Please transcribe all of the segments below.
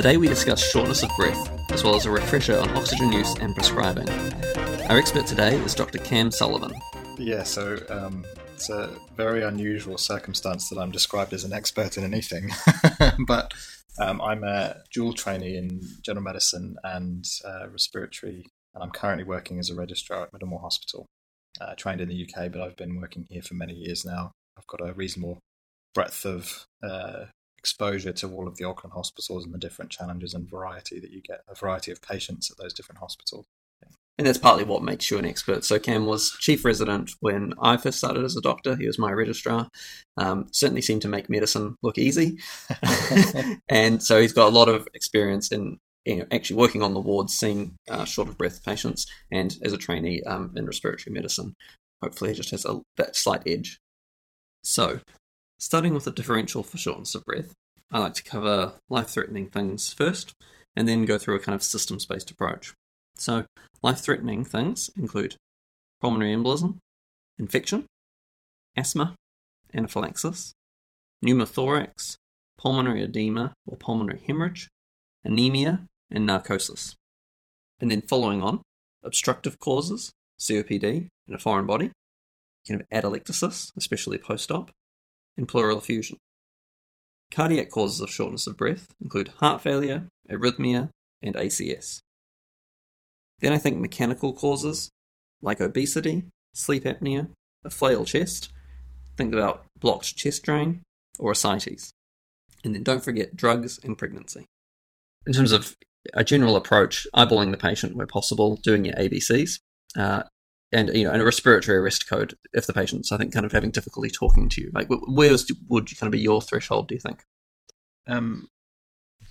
Today we discuss shortness of breath, as well as a refresher on oxygen use and prescribing. Our expert today is Dr. Cam Sullivan. Yeah, so um, it's a very unusual circumstance that I'm described as an expert in anything, but um, I'm a dual trainee in general medicine and uh, respiratory, and I'm currently working as a registrar at Middlemore Hospital. Uh, trained in the UK, but I've been working here for many years now. I've got a reasonable breadth of uh, exposure to all of the Auckland hospitals and the different challenges and variety that you get, a variety of patients at those different hospitals. And that's partly what makes you an expert. So Cam was chief resident when I first started as a doctor. He was my registrar. Um, certainly seemed to make medicine look easy, and so he's got a lot of experience in you know, actually working on the wards, seeing uh, short of breath patients, and as a trainee um, in respiratory medicine. Hopefully, he just has a, that slight edge. So, Starting with the differential for shortness of breath, I like to cover life threatening things first and then go through a kind of systems based approach. So, life threatening things include pulmonary embolism, infection, asthma, anaphylaxis, pneumothorax, pulmonary edema or pulmonary hemorrhage, anemia, and narcosis. And then following on, obstructive causes, COPD, in a foreign body. You can have atelectasis, especially post op, pleural effusion. Cardiac causes of shortness of breath include heart failure, arrhythmia, and ACS. Then I think mechanical causes like obesity, sleep apnea, a flail chest, think about blocked chest drain, or ascites. And then don't forget drugs and pregnancy. In terms of a general approach, eyeballing the patient where possible, doing your ABCs, uh, and you know, and a respiratory arrest code if the patient's, I think, kind of having difficulty talking to you. Like, where would kind of be your threshold? Do you think? Um,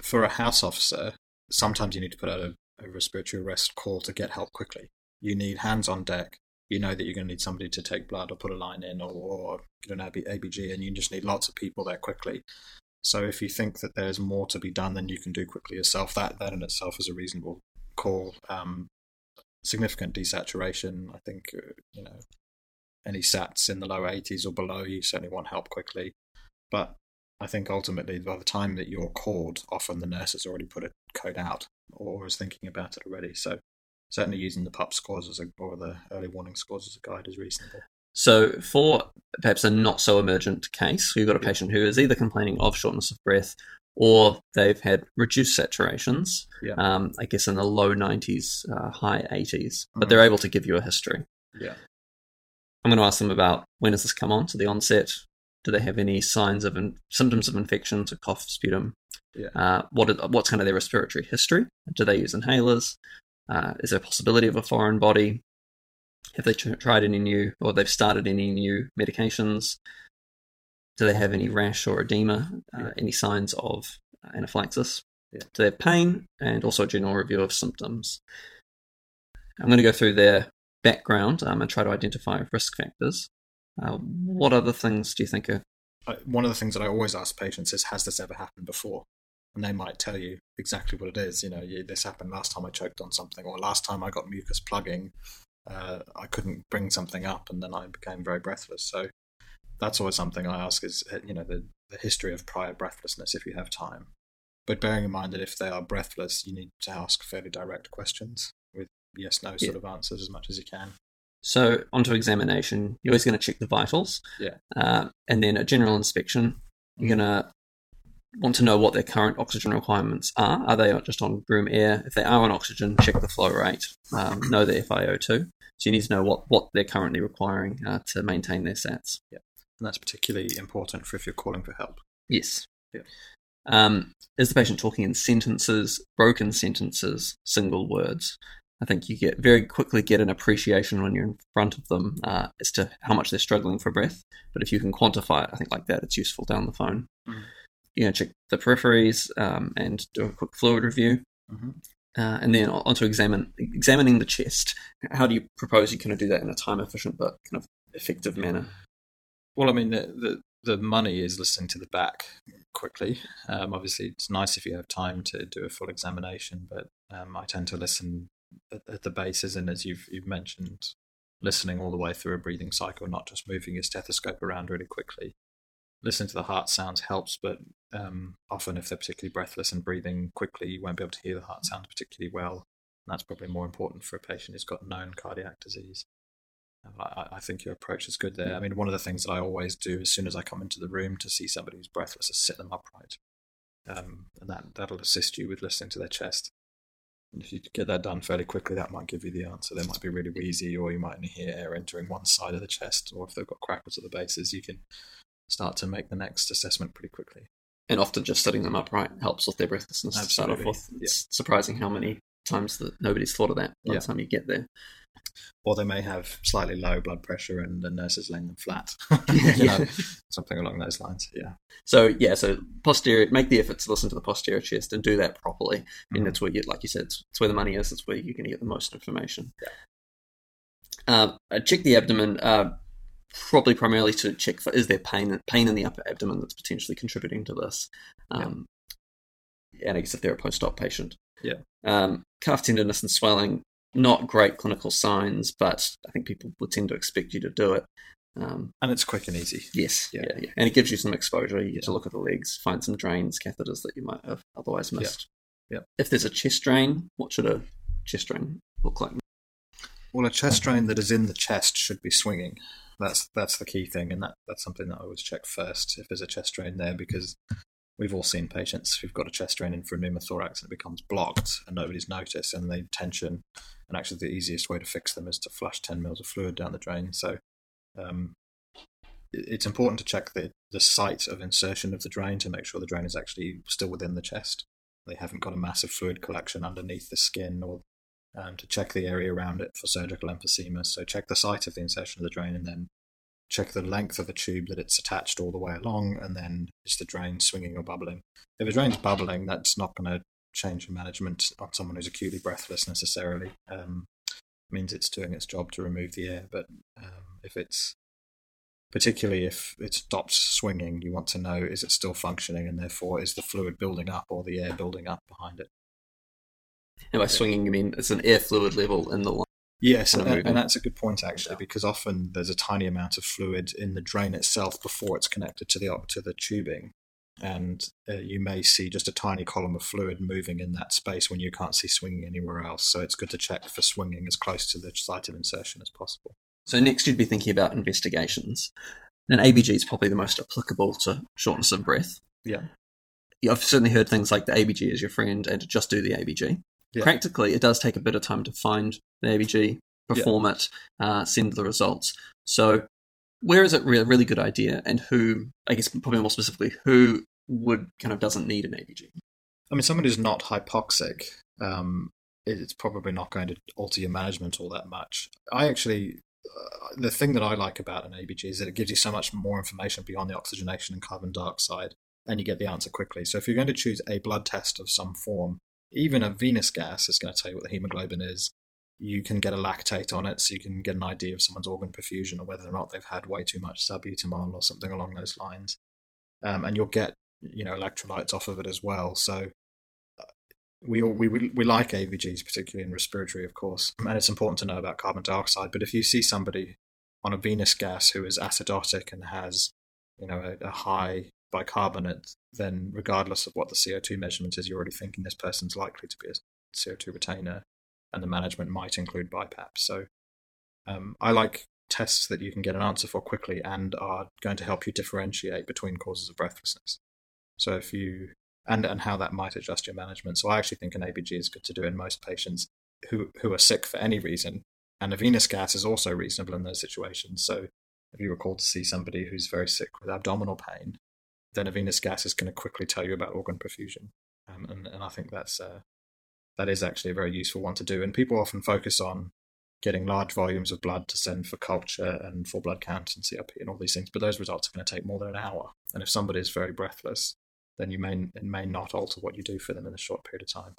for a house officer, sometimes you need to put out a, a respiratory arrest call to get help quickly. You need hands on deck. You know that you're going to need somebody to take blood or put a line in or, or get an ABG, and you just need lots of people there quickly. So if you think that there's more to be done than you can do quickly yourself, that that in itself is a reasonable call. Um, significant desaturation. I think uh, you know any SATs in the low 80s or below, you certainly want help quickly. But I think ultimately, by the time that you're called, often the nurse has already put a code out or is thinking about it already. So certainly using the PUP scores as a, or the early warning scores as a guide is reasonable. So, for perhaps a not so emergent case, we've got a patient who is either complaining of shortness of breath or they've had reduced saturations, yeah. um, I guess in the low 90s, uh, high 80s, but mm they're able to give you a history. Yeah. I'm going to ask them about when does this come on to the onset? Do they have any signs of in- symptoms of infection, so cough, sputum? Yeah. Uh, what are, what's kind of their respiratory history? Do they use inhalers? Uh, is there a possibility of a foreign body? Have they tried any new, or they've started any new medications? Do they have any rash or edema? Uh, yeah. Any signs of anaphylaxis? Yeah. Do they have pain? And also a general review of symptoms. I'm going to go through their background um, and try to identify risk factors. Uh, what other things do you think are? One of the things that I always ask patients is, "Has this ever happened before?" And they might tell you exactly what it is. You know, this happened last time I choked on something, or last time I got mucus plugging. Uh, I couldn't bring something up, and then I became very breathless. So that's always something I ask is uh, you know the, the history of prior breathlessness if you have time. But bearing in mind that if they are breathless, you need to ask fairly direct questions with yes no sort yeah. of answers as much as you can. So onto examination, you're always going to check the vitals. Yeah. Uh, and then a general inspection, you're going to want to know what their current oxygen requirements are. Are they just on room air? If they are on oxygen, check the flow rate, um, know the FiO2. So you need to know what, what they're currently requiring uh, to maintain their SATs. Yeah and that's particularly important for if you're calling for help. Yes. Yeah. Um, is the patient talking in sentences, broken sentences, single words? I think you get very quickly get an appreciation when you're in front of them uh, as to how much they're struggling for breath. But if you can quantify it, I think like that, it's useful down the phone. Mm-hmm. You know, check the peripheries um, and do a quick fluid review. Mm-hmm. Uh, and then onto examine examining the chest. How do you propose you kind of do that in a time efficient but kind of effective manner? Well, I mean, the, the, the money is listening to the back quickly. Um, obviously, it's nice if you have time to do a full examination, but um, I tend to listen at, at, the bases, and as you've you've mentioned, listening all the way through a breathing cycle, not just moving your stethoscope around really quickly. listening to the heart sounds helps, but um, often if they're particularly breathless and breathing quickly, you won't be able to hear the heart sounds particularly well. And that's probably more important for a patient who's got known cardiac disease. I, I, think your approach is good there. I mean, one of the things that I always do as soon as I come into the room to see somebody who's breathless is sit them upright, um, and that that'll assist you with listening to their chest. And if you get that done fairly quickly, that might give you the answer. They might be really wheezy, or you might only hear air entering one side of the chest, or if they've got crackles at the bases, you can start to make the next assessment pretty quickly. And often just sitting them upright helps with their breathlessness Absolutely. to start off with. It's yeah. surprising how many times that nobody's thought of that by yeah. the time you get there. Or they may have slightly low blood pressure and the nurse is laying them flat. yeah. Know, something along those lines. Yeah. So yeah, so posterior make the effort to listen to the posterior chest and do that properly. Mm-hmm. And that's where you like you said, it's, it's, where the money is, it's where you're gonna get the most information. Yeah. Uh, check the abdomen. Uh, probably primarily to check for is there pain pain in the upper abdomen that's potentially contributing to this. Um, yeah. And I guess if they're a post-op patient. Yeah. Um, calf tenderness and swelling, not great clinical signs, but I think people would tend to expect you to do it. Um, and it's quick and easy. Yes, yeah. yeah, yeah. And it gives you some exposure. You get yeah. to look at the legs, find some drains, catheters that you might have otherwise missed. Yeah. If there's a chest drain, what should a chest drain look like? Well, a chest drain that is in the chest should be swinging. That's that's the key thing, and that, that's something that I always check first if there's a chest drain there, because we've all seen patients who've got a chest drain in for a pneumothorax and it becomes blocked and nobody's noticed and they tension. And actually, the easiest way to fix them is to flush 10 mils of fluid down the drain. So um, it's important to check the, the site of insertion of the drain to make sure the drain is actually still within the chest. They haven't got a massive fluid collection underneath the skin or um, to check the area around it for surgical emphysema. So check the site of the insertion of the drain and then check the length of the tube that it's attached all the way along, and then is the drain swinging or bubbling. If the drain's bubbling, that's not going to change the management on someone who's acutely breathless necessarily. Um, means it's doing its job to remove the air, but um, if it's particularly if it stops swinging, you want to know is it still functioning, and therefore is the fluid building up or the air building up behind it. And by swinging, you mean it's an air fluid level in the. Yes, and, and, that's a good point actually, because often there's a tiny amount of fluid in the drain itself before it's connected to the to the tubing, and uh, you may see just a tiny column of fluid moving in that space when you can't see swinging anywhere else. So it's good to check for swinging as close to the site of insertion as possible. So next, you'd be thinking about investigations, and ABG is probably the most applicable to shortness of breath. Yeah, I've certainly heard things like the ABG is your friend and just do the ABG. Yeah. Practically, it does take a bit of time to find the ABG, perform yeah. it, uh, send the results. So, where is it really, really good idea, and who, I guess, probably more specifically, who would kind of doesn't need an ABG? I mean, someone who's not hypoxic, um, it's probably not going to alter your management all that much. I actually, uh, the thing that I like about an ABG is that it gives you so much more information beyond the oxygenation and carbon dioxide, and you get the answer quickly. So if you're going to choose a blood test of some form, even a venous gas is going to tell you what the hemoglobin is. You can get a lactate on it, so you can get an idea of someone's organ perfusion or whether or not they've had way too much salbutamol or something along those lines. Um, and you'll get, you know, electrolytes off of it as well. So uh, we, all, we we like ABGs, particularly in respiratory, of course, and it's important to know about carbon dioxide. But if you see somebody on a venous gas who is acidotic and has, you know, a, a high bicarbonate, then regardless of what the CO2 measurement is, you're already thinking this person's likely to be a CO2 retainer, and the management might include BiPAP. So um, I like tests that you can get an answer for quickly and are going to help you differentiate between causes of breathlessness. So if you and and how that might adjust your management. So I actually think an ABG is good to do in most patients who who are sick for any reason, and a venous gas is also reasonable in those situations. So if you recall to see somebody who's very sick with abdominal pain, then a venous gas is going to quickly tell you about organ perfusion. Um, and, and I think that's uh, that is actually a very useful one to do. And people often focus on getting large volumes of blood to send for culture and for blood count and CRP and all these things, but those results are going to take more than an hour. And if somebody is very breathless, then you may it may not alter what you do for them in a short period of time.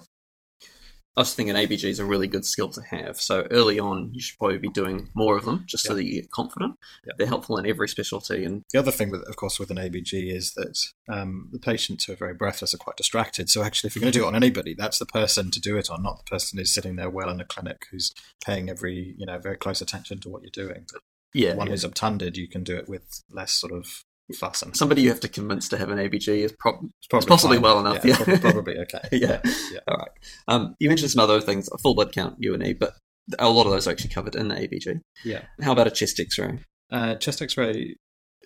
I was thinking ABG is a really good skill to have. So early on, you should probably be doing more of them just so that you get confident. They're helpful in every specialty. And the other thing, with, of course, with an ABG is that um, the patients who are very breathless are quite distracted. So actually, if you're going to do it on anybody, that's the person to do it on, not the person who's sitting there well in a clinic who's paying every, you know, very close attention to what you're doing. But yeah, one yeah. who's obtunded, you can do it with less sort of fussing. Somebody you have to convince to have an ABG is prob- It's possibly fine. well enough, yeah. prob- probably okay. yeah. yeah. All right. Um, you mentioned some other things, a full blood count, U and E, but a lot of those are actually covered in the ABG. Yeah. How about a chest X-ray? Uh, chest X-ray,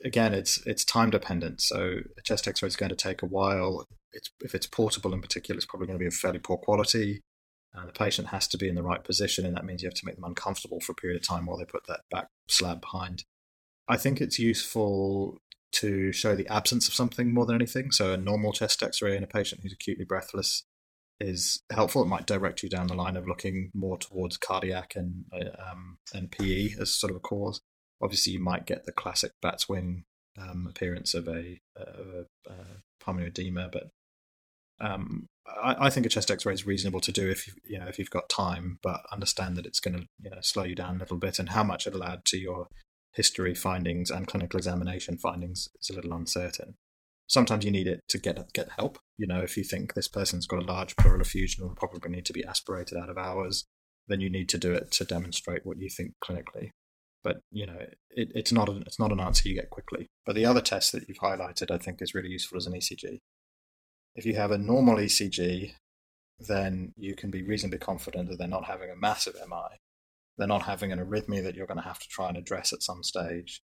again, it's it's time dependent. So a chest X-ray is going to take a while. It's, if it's portable in particular, it's probably going to be of fairly poor quality. Uh, the patient has to be in the right position, and that means you have to make them uncomfortable for a period of time while they put that back slab behind. I think it's useful to show the absence of something more than anything. So a normal chest X-ray in a patient who's acutely breathless is helpful. It might direct you down the line of looking more towards cardiac and uh, um, and PE as sort of a cause. Obviously, you might get the classic bat's wing um, appearance of a, a uh, pulmonary edema, but um, I, I, think a chest X-ray is reasonable to do if you, you know if you've got time, but understand that it's going to you know slow you down a little bit, and how much it'll add to your history findings and clinical examination findings is a little uncertain. Sometimes you need it to get get help. You know, if you think this person's got a large pleural effusion and will probably need to be aspirated out of hours, then you need to do it to demonstrate what you think clinically. But you know, it, it's not an, it's not an answer you get quickly. But the other test that you've highlighted, I think, is really useful as an ECG. If you have a normal ECG, then you can be reasonably confident that they're not having a massive MI. They're not having an arrhythmia that you're going to have to try and address at some stage.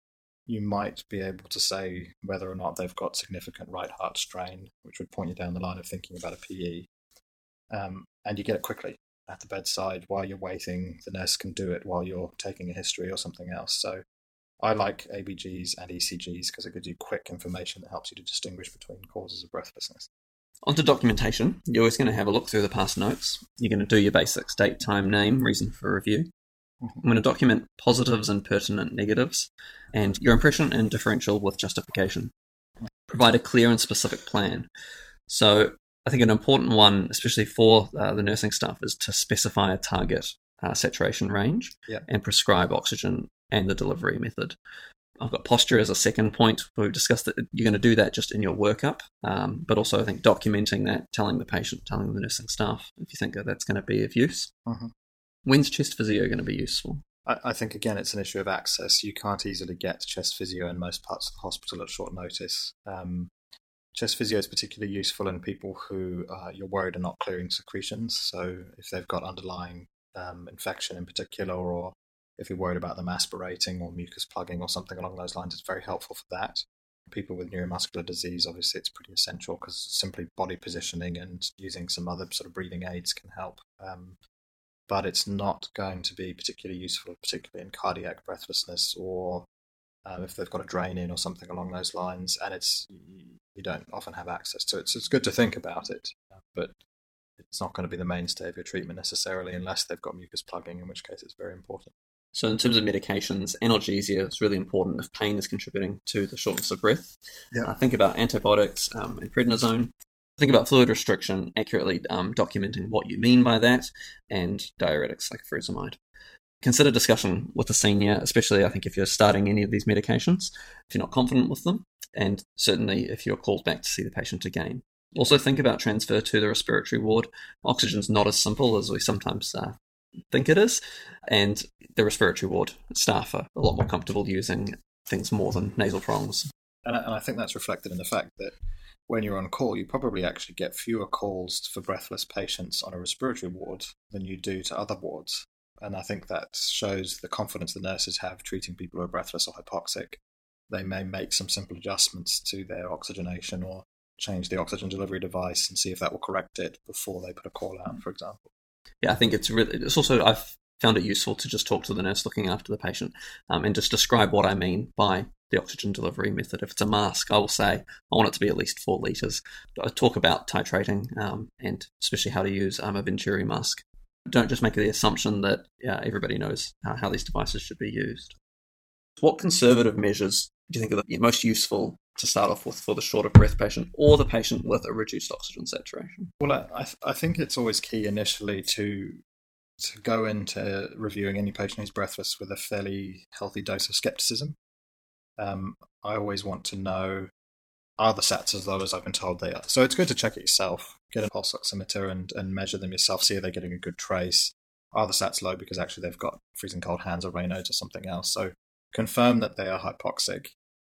You might be able to say whether or not they've got significant right heart strain, which would point you down the line of thinking about a PE. Um, and you get it quickly at the bedside while you're waiting. The nurse can do it while you're taking a history or something else. So I like ABGs and ECGs because it gives you quick information that helps you to distinguish between causes of breathlessness. Onto documentation. You're always going to have a look through the past notes. You're going to do your basics date, time, name, reason for review. I'm going to document positives and pertinent negatives, and your impression and differential with justification. Provide a clear and specific plan. So, I think an important one, especially for uh, the nursing staff, is to specify a target uh, saturation range Yeah. and prescribe oxygen and the delivery method. I've got posture as a second point. We've discussed that you're going to do that just in your workup, um, but also I think documenting that, telling the patient, telling the nursing staff if you think that that's going to be of use. Mhm. When's chest physio going to be useful? I, I think again it's an issue of access. You can't easily get chest physio in most parts of the hospital at short notice. Um, chest physio is particularly useful in people who uh, you're worried are not clearing secretions. So if they've got underlying um, infection in particular, or if you're worried about them aspirating or mucus plugging or something along those lines, it's very helpful for that. People with neuromuscular disease, obviously, it's pretty essential because simply body positioning and using some other sort of breathing aids can help. Um, but it's not going to be particularly useful, particularly in cardiac breathlessness or um, if they've got a drain in or something along those lines. And it's you don't often have access to it, so it's good to think about it, but it's not going to be the mainstay of your treatment necessarily unless they've got mucus plugging, in which case it's very important. So, in terms of medications, analgesia is really important if pain is contributing to the shortness of breath. Yeah. Uh, think about antibiotics um, and prednisone. Think about fluid restriction, accurately um, documenting what you mean by that, and diuretics like furosemide. Consider discussion with the senior, especially I think if you're starting any of these medications, if you're not confident with them, and certainly if you're called back to see the patient again. Also, think about transfer to the respiratory ward. Oxygen's not as simple as we sometimes uh, think it is, and the respiratory ward staff are a lot more comfortable using things more than nasal prongs. And I, and I think that's reflected in the fact that when you're on call, you probably actually get fewer calls for breathless patients on a respiratory ward than you do to other wards. And I think that shows the confidence the nurses have treating people who are breathless or hypoxic. They may make some simple adjustments to their oxygenation or change the oxygen delivery device and see if that will correct it before they put a call out, for example. Yeah, I think it's really. It's also I've found it useful to just talk to the nurse looking after the patient um, and just describe what I mean by the oxygen delivery method. If it's a mask, I will say I want it to be at least four liters. I talk about titrating um, and especially how to use um, a Venturi mask. Don't just make the assumption that uh, everybody knows how, how these devices should be used. What conservative measures do you think are the most useful to start off with for the short of breath patient or the patient with a reduced oxygen saturation? Well, I, I think it's always key initially to to go into reviewing any patient who's breathless with a fairly healthy dose of skepticism. Um, I always want to know are the sats as low as I've been told they are. So it's good to check it yourself. Get a pulse oximeter and, and measure them yourself. See if they're getting a good trace. Are the sats low because actually they've got freezing cold hands or Raynaud's or something else? So confirm that they are hypoxic,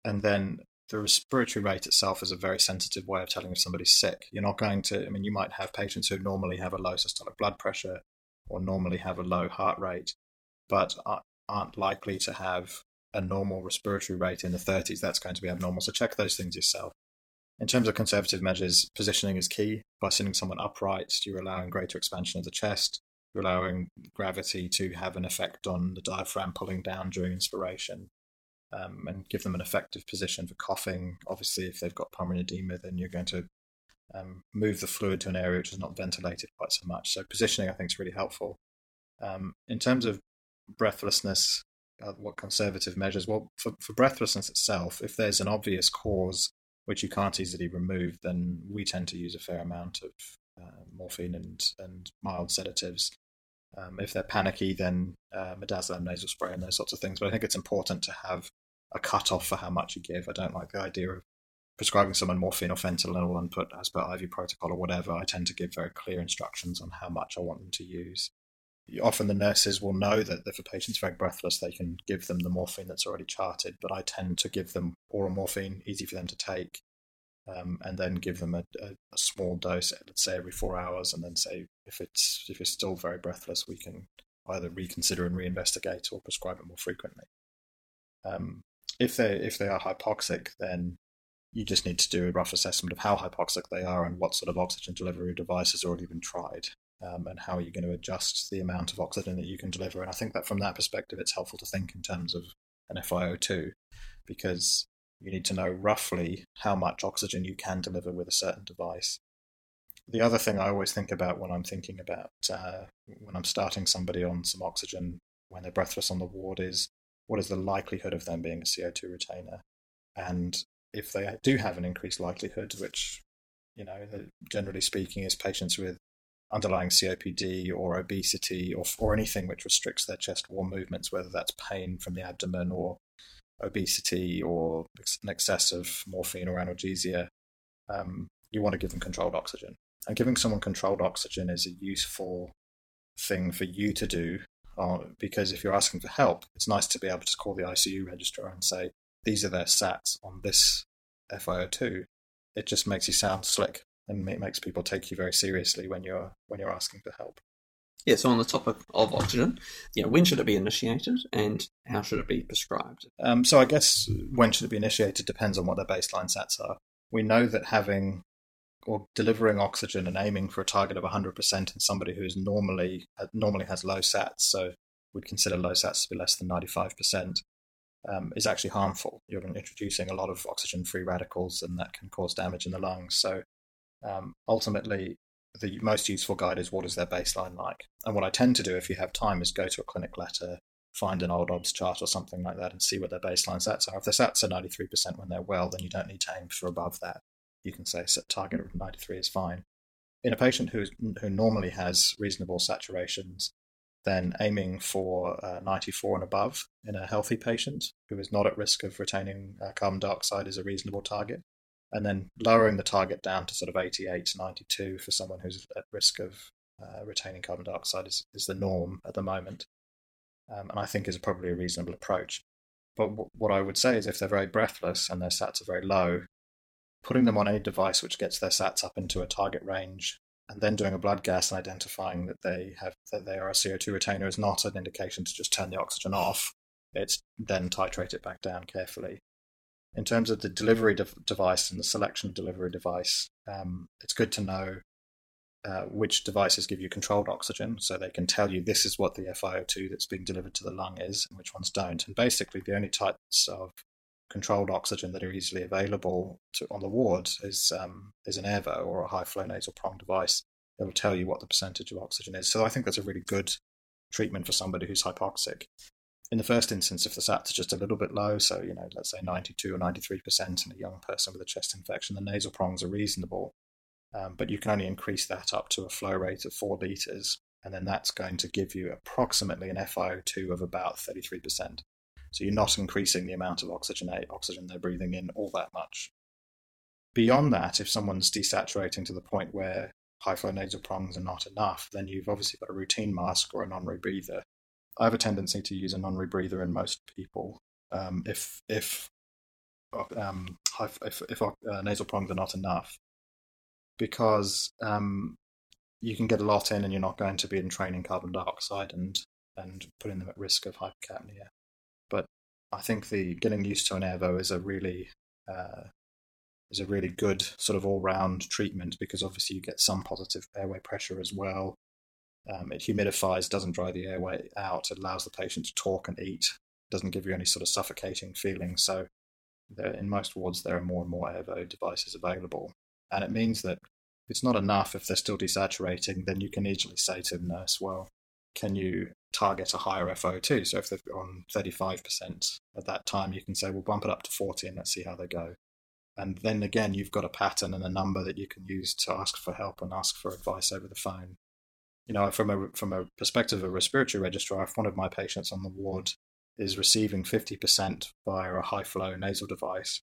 and then the respiratory rate itself is a very sensitive way of telling if somebody's sick. You're not going to, I mean, you might have patients who normally have a low systolic blood pressure or normally have a low heart rate, but aren't likely to have a normal respiratory rate in the 30s. That's going to be abnormal. So check those things yourself. In terms of conservative measures, positioning is key. By sitting someone upright, you're allowing greater expansion of the chest. You're allowing gravity to have an effect on the diaphragm pulling down during inspiration um, and give them an effective position for coughing. Obviously, if they've got pulmonary edema, then you're going to um, move the fluid to an area which is not ventilated quite so much. So positioning, I think, is really helpful. Um, in terms of breathlessness, uh, what conservative measures? Well, for, for breathlessness itself, if there's an obvious cause which you can't easily remove, then we tend to use a fair amount of uh, morphine and, and mild sedatives. Um, if they're panicky, then uh, midazolam nasal spray and those sorts of things. But I think it's important to have a cutoff for how much you give. I don't like the idea of prescribing someone morphine or fentanyl and put as per IV protocol or whatever. I tend to give very clear instructions on how much I want them to use. Often the nurses will know that if a patient's very breathless, they can give them the morphine that's already charted, but I tend to give them oral morphine, easy for them to take, um, and then give them a, a, a, small dose, let's say every four hours, and then say if it's if it's still very breathless, we can either reconsider and reinvestigate or prescribe it more frequently. Um, if they if they are hypoxic, then you just need to do a rough assessment of how hypoxic they are and what sort of oxygen delivery device has already been tried, um, and how are you going to adjust the amount of oxygen that you can deliver. And I think that from that perspective, it's helpful to think in terms of an FiO2, because you need to know roughly how much oxygen you can deliver with a certain device. The other thing I always think about when I'm thinking about uh, when I'm starting somebody on some oxygen when they're breathless on the ward is what is the likelihood of them being a CO2 retainer? And if they do have an increased likelihood, which, you know, generally speaking, is patients with underlying COPD or obesity or, or anything which restricts their chest wall movements, whether that's pain from the abdomen or obesity or an excess of morphine or analgesia, um, you want to give them controlled oxygen. And giving someone controlled oxygen is a useful thing for you to do uh, because if you're asking for help, it's nice to be able to call the ICU registrar and say, these are their sats on this FiO2. It just makes you sound slick and it makes people take you very seriously when you're when you're asking for help. Yeah, so on the topic of oxygen, yeah, when should it be initiated and how should it be prescribed? Um, so I guess when should it be initiated depends on what their baseline sats are. We know that having or delivering oxygen and aiming for a target of 100% in somebody who is normally uh, normally has low sats, so we'd consider low sats to be less than 95%, um, is actually harmful. You're introducing a lot of oxygen-free radicals, and that can cause damage in the lungs. So um, ultimately, the most useful guide is what is their baseline like. And what I tend to do, if you have time, is go to a clinic letter, find an old OBS chart or something like that, and see what their baseline sats are. If their sats are 93% when they're well, then you don't need to aim for above that. You can say set target of 93 is fine. In a patient who who normally has reasonable saturations, then aiming for uh, 94 and above in a healthy patient who is not at risk of retaining uh, carbon dioxide is a reasonable target and then lowering the target down to sort of 88, to 92 for someone who's at risk of uh, retaining carbon dioxide is, is the norm at the moment. Um, and I think is probably a reasonable approach. But w- what I would say is if they're very breathless and their sats are very low, putting them on any device which gets their sats up into a target range and then doing a blood gas and identifying that they have that they are a CO2 retainer is not an indication to just turn the oxygen off. It's then titrate it back down carefully in terms of the delivery de- device and the selection of delivery device, um, it's good to know uh, which devices give you controlled oxygen, so they can tell you this is what the FiO2 that's being delivered to the lung is, and which ones don't. And basically, the only types of controlled oxygen that are easily available to, on the ward is um, is an Airvo or a high flow nasal prong device. It will tell you what the percentage of oxygen is. So I think that's a really good treatment for somebody who's hypoxic in the first instance, if the SATs are just a little bit low, so you know, let's say 92 or 93% in a young person with a chest infection, the nasal prongs are reasonable. Um, but you can only increase that up to a flow rate of four liters, and then that's going to give you approximately an FiO2 of about 33%. So you're not increasing the amount of oxygen oxygen they're breathing in all that much. Beyond that, if someone's desaturating to the point where high flow nasal prongs are not enough, then you've obviously got a routine mask or a non rebreather I have a tendency to use a non-rebreather in most people. Um, if if um, if, if uh, nasal prongs are not enough, because um, you can get a lot in and you're not going to be entraining carbon dioxide and and putting them at risk of hypercapnia. But I think the getting used to an airvo is a really uh, is a really good sort of all round treatment because obviously you get some positive airway pressure as well. Um, it humidifies, doesn't dry the airway out. It allows the patient to talk and eat. Doesn't give you any sort of suffocating feeling. So, there, in most wards, there are more and more airvo devices available, and it means that if it's not enough if they're still desaturating. Then you can easily say to the nurse, "Well, can you target a higher FiO2? So if they're on 35% at that time, you can say, "We'll bump it up to 40 and let's see how they go." And then again, you've got a pattern and a number that you can use to ask for help and ask for advice over the phone. You know, from a from a perspective of a respiratory registrar, if one of my patients on the ward is receiving 50% via a high flow nasal device,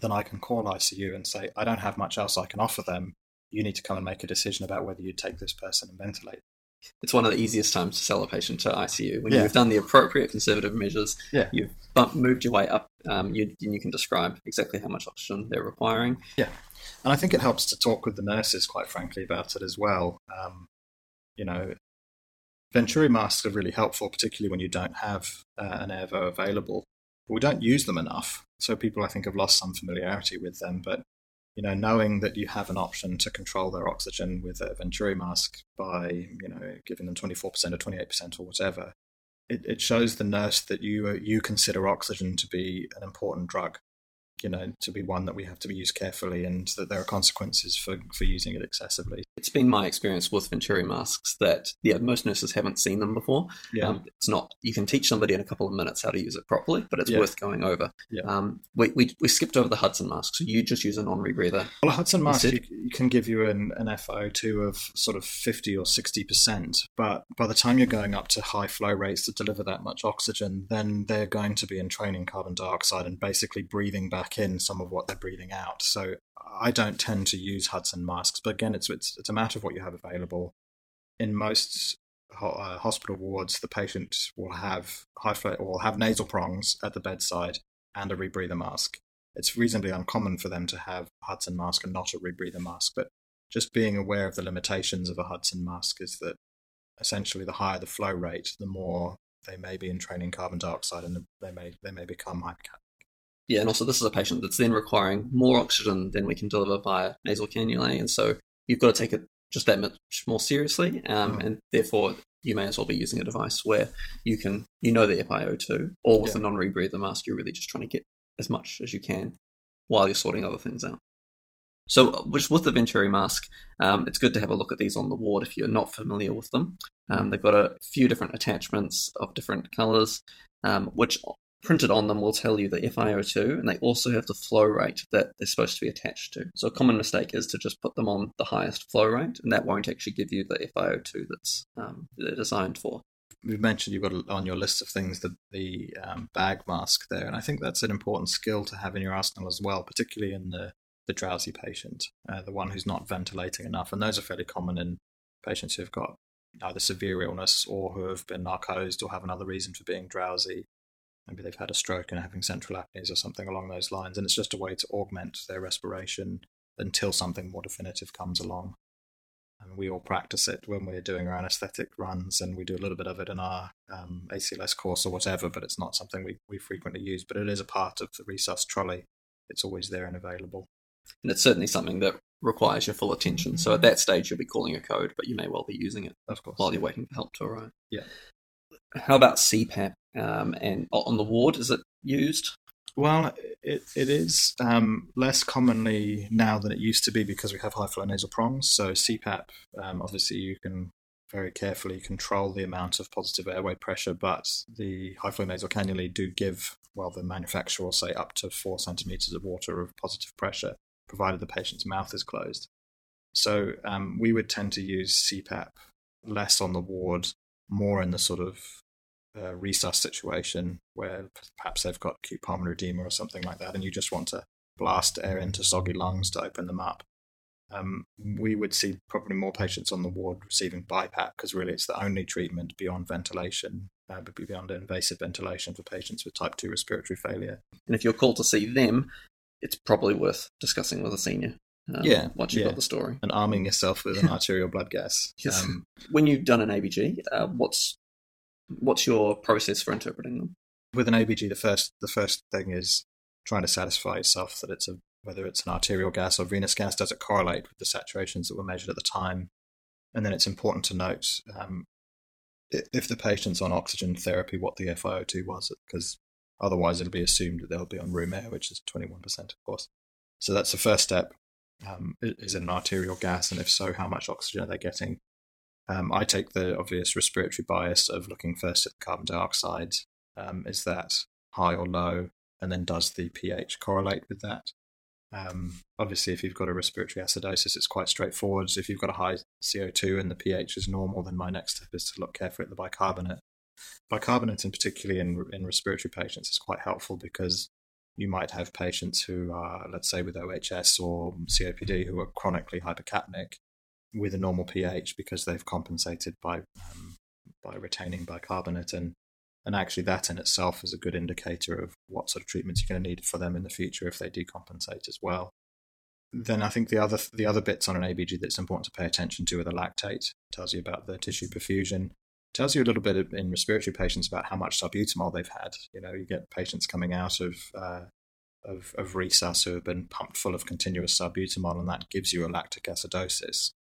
then I can call ICU and say, I don't have much else I can offer them. You need to come and make a decision about whether you take this person and ventilate it's one of the easiest times to sell a patient to ICU when yeah. you've done the appropriate conservative measures. Yeah. You've bumped, moved your way up. Um, you, you can describe exactly how much oxygen they're requiring. Yeah, and I think it helps to talk with the nurses, quite frankly, about it as well. Um, you know, Venturi masks are really helpful, particularly when you don't have uh, an Airvo available. But we don't use them enough, so people I think have lost some familiarity with them. But you know, knowing that you have an option to control their oxygen with a Venturi mask by, you know, giving them 24% or 28% or whatever, it, it shows the nurse that you you consider oxygen to be an important drug you know, to be one that we have to be used carefully and that there are consequences for, for using it excessively. It's been my experience with Venturi masks that, yeah, most nurses haven't seen them before. Yeah. Um, it's not, you can teach somebody in a couple of minutes how to use it properly, but it's yeah. worth going over. Yeah. Um, we, we, we skipped over the Hudson mask, so you just use a non rebreather. Well, a Hudson mask you, you, can give you an, an FiO2 of sort of 50 or 60%, but by the time you're going up to high flow rates to deliver that much oxygen, then they're going to be entraining carbon dioxide and basically breathing back back in some of what they're breathing out. So I don't tend to use Hudson masks, but again, it's it's, it's a matter of what you have available. In most uh, hospital wards, the patient will have high flow or have nasal prongs at the bedside and a rebreather mask. It's reasonably uncommon for them to have a Hudson mask and not a rebreather mask, but just being aware of the limitations of a Hudson mask is that essentially the higher the flow rate, the more they may be entraining carbon dioxide and they may they may become hypercapnic yeah, and also this is a patient that's then requiring more oxygen than we can deliver via nasal cannulae, and so you've got to take it just that much more seriously, um, mm. and therefore you may as well be using a device where you can you know the FiO2, or with yeah. a non-rebreather mask, you're really just trying to get as much as you can while you're sorting other things out. So, which with the Venturi mask, um, it's good to have a look at these on the ward if you're not familiar with them. Um, they've got a few different attachments of different colours, um, which printed on them will tell you the FiO2 and they also have the flow rate that they're supposed to be attached to. So a common mistake is to just put them on the highest flow rate and that won't actually give you the FiO2 that's um, they're designed for. We've mentioned you've got on your list of things the, the um, bag mask there, and I think that's an important skill to have in your arsenal as well, particularly in the, the drowsy patient, uh, the one who's not ventilating enough. And those are fairly common in patients who've got either severe illness or who have been narcosed or have another reason for being drowsy maybe they've had a stroke and having central apneas or something along those lines. And it's just a way to augment their respiration until something more definitive comes along. And we all practice it when we're doing our anesthetic runs, and we do a little bit of it in our um, ACLS course or whatever, but it's not something we, we frequently use. But it is a part of the resus trolley. It's always there and available. And it's certainly something that requires your full attention. So at that stage, you'll be calling a code, but you may well be using it of course. while you're waiting for help to arrive. Yeah. How about CPAP? Um, and on the ward, is it used? Well, it, it is um, less commonly now than it used to be because we have high flow nasal prongs. So CPAP, um, obviously, you can very carefully control the amount of positive airway pressure, but the high flow nasal cannulae do give, well, the manufacturer will say up to four centimeters of water of positive pressure, provided the patient's mouth is closed. So um, we would tend to use CPAP less on the ward, more in the sort of uh, resus situation where perhaps they've got acute pulmonary edema or something like that, and you just want to blast air into soggy lungs to open them up. Um, we would see probably more patients on the ward receiving BiPAP because really it's the only treatment beyond ventilation uh, beyond invasive ventilation for patients with type 2 respiratory failure. And if you're called to see them, it's probably worth discussing with a senior. Um, Yeah, once you've yeah. got the story. And arming yourself with an arterial blood gas. Yes. Um, When you've done an ABG, uh, what's what's your process for interpreting them? with an ABG, the first the first thing is trying to satisfy yourself that it's a whether it's an arterial gas or venous gas. Does it correlate with the saturations that were measured at the time? And then it's important to note um, if the patient's on oxygen therapy, what the FiO2 was, because otherwise it'll be assumed that they'll be on room air, which is 21%, of course. So that's the first step. Um, is it an arterial gas? And if so, how much oxygen are they getting? Um, I take the obvious respiratory bias of looking first at the carbon dioxide. Um, is that high or low? And then does the pH correlate with that? Um, obviously, if you've got a respiratory acidosis, it's quite straightforward. If you've got a high CO2 and the pH is normal, then my next step is to look carefully at the bicarbonate. Bicarbonate, in particularly in, in respiratory patients, is quite helpful because you might have patients who are, let's say, with OHS or COPD, who are chronically hypercapnic with a normal pH because they've compensated by um, by retaining bicarbonate, and and actually that in itself is a good indicator of what sort of treatments you're going to need for them in the future if they decompensate as well. Then I think the other the other bits on an ABG that's important to pay attention to are the lactate. It tells you about the tissue perfusion. Tells you a little bit in respiratory patients about how much salbutamol they've had. You know, you get patients coming out of uh, of, of resus who have been pumped full of continuous salbutamol, and that gives you a lactic acidosis.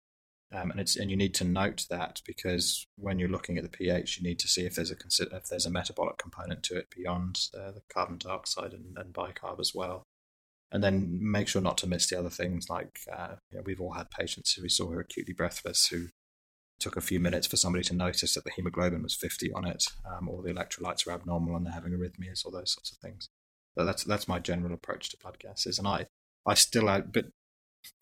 Um, and it's and you need to note that because when you're looking at the pH, you need to see if there's a if there's a metabolic component to it beyond uh, the carbon dioxide and, and bicarb as well. And then make sure not to miss the other things like uh, you know, we've all had patients who we saw who are acutely breathless who took a few minutes for somebody to notice that the hemoglobin was 50 on it, um, or the electrolytes are abnormal and they're having arrhythmias, or those sorts of things. So that's that's my general approach to blood gases, and I I still a bit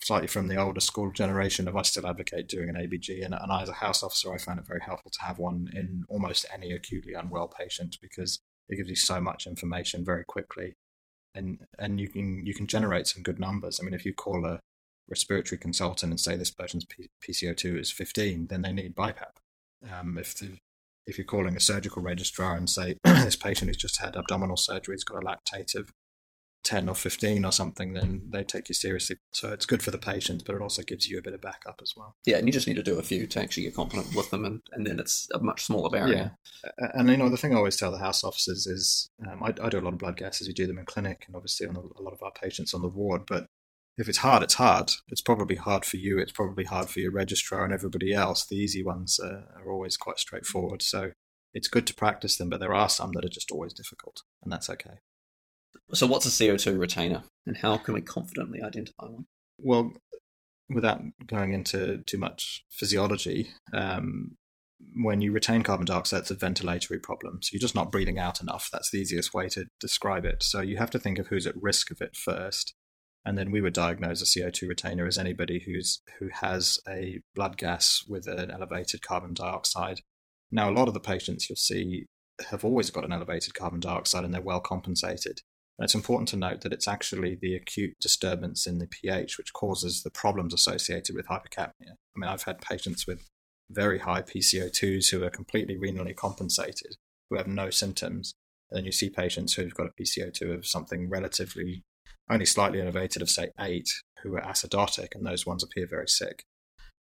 slightly from the older school generation of I still advocate doing an ABG, and, and I, as a house officer, I found it very helpful to have one in almost any acutely unwell patient because it gives you so much information very quickly, and and you can you can generate some good numbers. I mean, if you call a respiratory consultant and say this person's P- PCO2 is 15, then they need BiPAP. Um, if the if you're calling a surgical registrar and say this patient who's just had abdominal surgery it's got a lactate of 10 or 15 or something, then they take you seriously. So it's good for the patient, but it also gives you a bit of backup as well. Yeah, and you just need to do a few to actually get confident with them, and, and then it's a much smaller barrier. Yeah. And you know, the thing I always tell the house officers is um, I, I do a lot of blood gases. We do them in clinic, and obviously on a, a lot of our patients on the ward. But if it's hard, it's hard. It's probably hard for you. It's probably hard for your registrar and everybody else. The easy ones uh, are always quite straightforward. So it's good to practice them, but there are some that are just always difficult, and that's okay. So, what's a CO2 retainer, and how can we confidently identify one? Well, without going into too much physiology, um, when you retain carbon dioxide, it's a ventilatory problem. So you're just not breathing out enough. That's the easiest way to describe it. So you have to think of who's at risk of it first. And then we would diagnose a CO2 retainer as anybody who's who has a blood gas with an elevated carbon dioxide. Now, a lot of the patients you'll see have always got an elevated carbon dioxide and they're well compensated. And it's important to note that it's actually the acute disturbance in the pH which causes the problems associated with hypercapnia. I mean, I've had patients with very high PCO2s who are completely renally compensated, who have no symptoms. And then you see patients who've got a PCO2 of something relatively only slightly elevated of, say, 8, who are acidotic, and those ones appear very sick.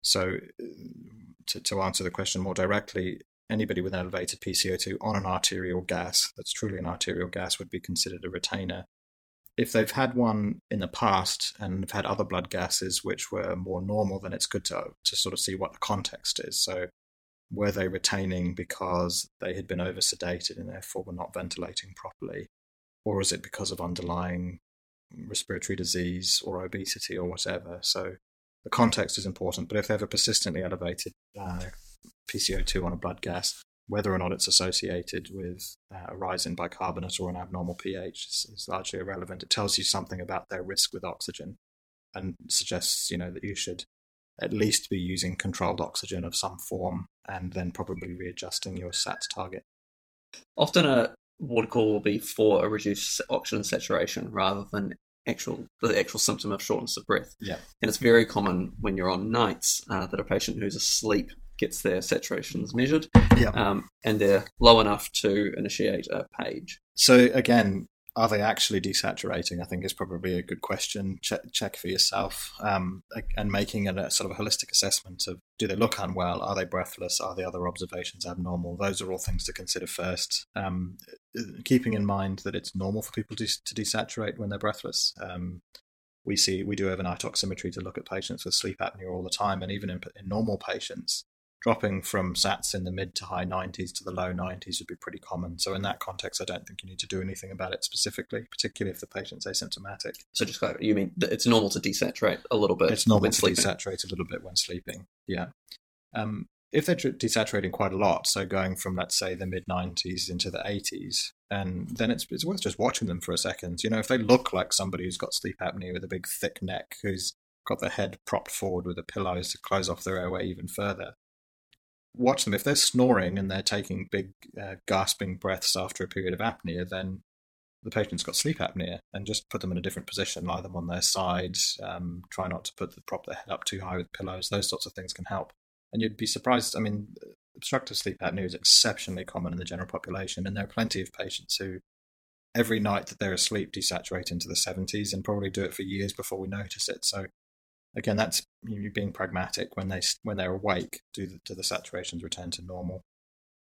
So, uh, to, to answer the question more directly, anybody with an elevated PCO2 on an arterial gas, that's truly an arterial gas, would be considered a retainer. If they've had one in the past and have had other blood gases which were more normal, then it's good to, to sort of see what the context is. So, were they retaining because they had been over sedated and therefore were not ventilating properly? Or is it because of underlying respiratory disease or obesity or whatever? So, the context is important, but if they have a persistently elevated uh, PCO2 on a blood gas, whether or not it's associated with uh, a rise in bicarbonate or an abnormal pH is, is, largely irrelevant. It tells you something about their risk with oxygen and suggests, you know, that you should at least be using controlled oxygen of some form and then probably readjusting your SATS target. Often a ward call will be for a reduced oxygen saturation rather than actual the actual symptom of shortness of breath. Yeah. And it's very common when you're on nights uh, that a patient who's asleep gets their saturations measured, Yeah. um, and they're low enough to initiate a page. So again, are they actually desaturating? I think is probably a good question. Check, check for yourself, um, and making a, a sort of a holistic assessment of do they look unwell? Are they breathless? Are the other observations abnormal? Those are all things to consider first. Um, keeping in mind that it's normal for people to, to desaturate when they're breathless. Um, we see we do overnight oximetry to look at patients with sleep apnea all the time, and even in, in normal patients, dropping from SATs in the mid to high 90s to the low 90s would be pretty common. So in that context, I don't think you need to do anything about it specifically, particularly if the patient's asymptomatic. So just like you mean it's normal to desaturate a little bit. It's normal to sleeping. desaturate a little bit when sleeping. Yeah. Um, if they're desaturating quite a lot, so going from let's say the mid 90s into the 80s, and then it's it's worth just watching them for a second. You know, if they look like somebody who's got sleep apnea with a big thick neck, who's got their head propped forward with a pillow to close off their airway even further, watch them. If they're snoring and they're taking big uh, gasping breaths after a period of apnea, then the patient's got sleep apnea, and just put them in a different position, lie them on their sides, um, try not to put the prop their head up too high with pillows. Those sorts of things can help. And you'd be surprised. I mean, obstructive sleep apnea is exceptionally common in the general population, and there are plenty of patients who, every night that they're asleep, desaturate into the 70s and probably do it for years before we notice it. So, again, that's you being pragmatic. When they when they're awake, do the, do the saturations return to normal?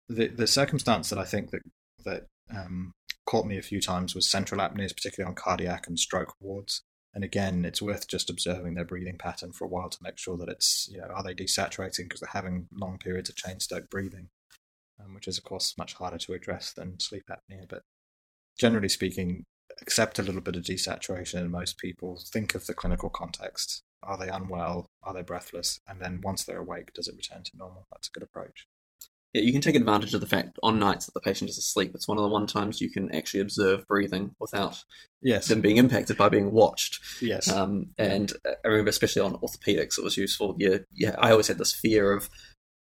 The the circumstance that I think that that um, caught me a few times was central apneas, particularly on cardiac and stroke wards. And again, it's worth just observing their breathing pattern for a while to make sure that it's, you know, are they desaturating because they're having long periods of Cheyne-Stokes breathing, um, which is, of course, much harder to address than sleep apnea. But generally speaking, accept a little bit of desaturation in most people. Think of the clinical context. Are they unwell? Are they breathless? And then once they're awake, does it return to normal? That's a good approach. Yeah, you can take advantage of the fact on nights that the patient is asleep. It's one of the one times you can actually observe breathing without yes. them being impacted by being watched. Yes. Um, and I remember, especially on orthopedics, it was useful. Yeah, yeah. I always had this fear of,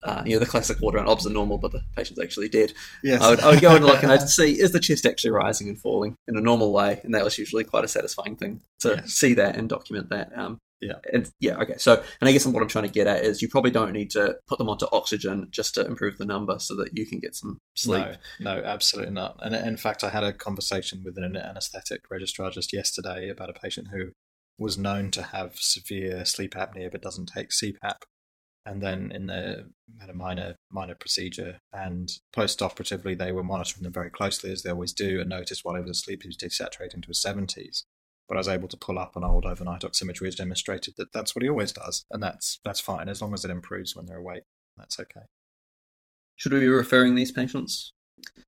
uh, you know, the classic water and obs are normal, but the patient's actually dead. Yes. I would, I would go and look and I'd see is the chest actually rising and falling in a normal way, and that was usually quite a satisfying thing to Yes. see that and document that. Um, Yeah. and yeah, okay. So, and I guess what I'm trying to get at is you probably don't need to put them onto oxygen just to improve the number so that you can get some sleep. No, no, absolutely not. And in fact, I had a conversation with an anaesthetic registrar just yesterday about a patient who was known to have severe sleep apnea but doesn't take CPAP. And then in the had a minor minor procedure, and post-operatively they were monitoring them very closely as they always do, and noticed while he was asleep he was desaturating to his seventies. But I was able to pull up an old overnight oximetry, which demonstrated that that's what he always does, and that's that's fine as long as it improves when they're awake. That's okay. Should we be referring these patients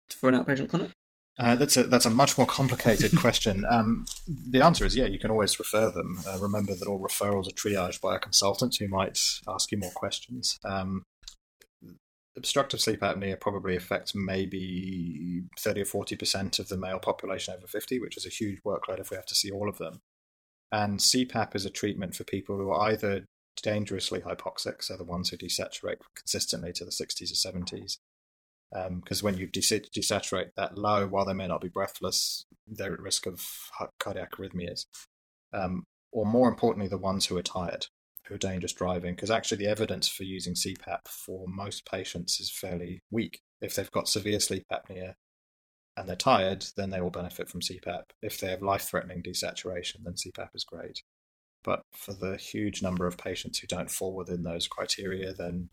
for an outpatient clinic? Uh, that's a that's a much more complicated question. Um, the answer is yeah, you can always refer them. Uh, remember that all referrals are triaged by a consultant who might ask you more questions. Um, obstructive sleep apnea probably affects maybe thirty or forty percent of the male population over fifty, which is a huge workload if we have to see all of them. And CPAP is a treatment for people who are either dangerously hypoxic, so the ones who desaturate consistently to the 60s or 70s, because um, when you des- desaturate that low, while they may not be breathless, they're at risk of cardiac arrhythmias. Um, or more importantly, the ones who are tired, who are dangerous driving, because actually the evidence for using CPAP for most patients is fairly weak. If they've got severe sleep apnea and they're tired, then they will benefit from CPAP. If they have life threatening desaturation, then CPAP is great. But for the huge number of patients who don't fall within those criteria, then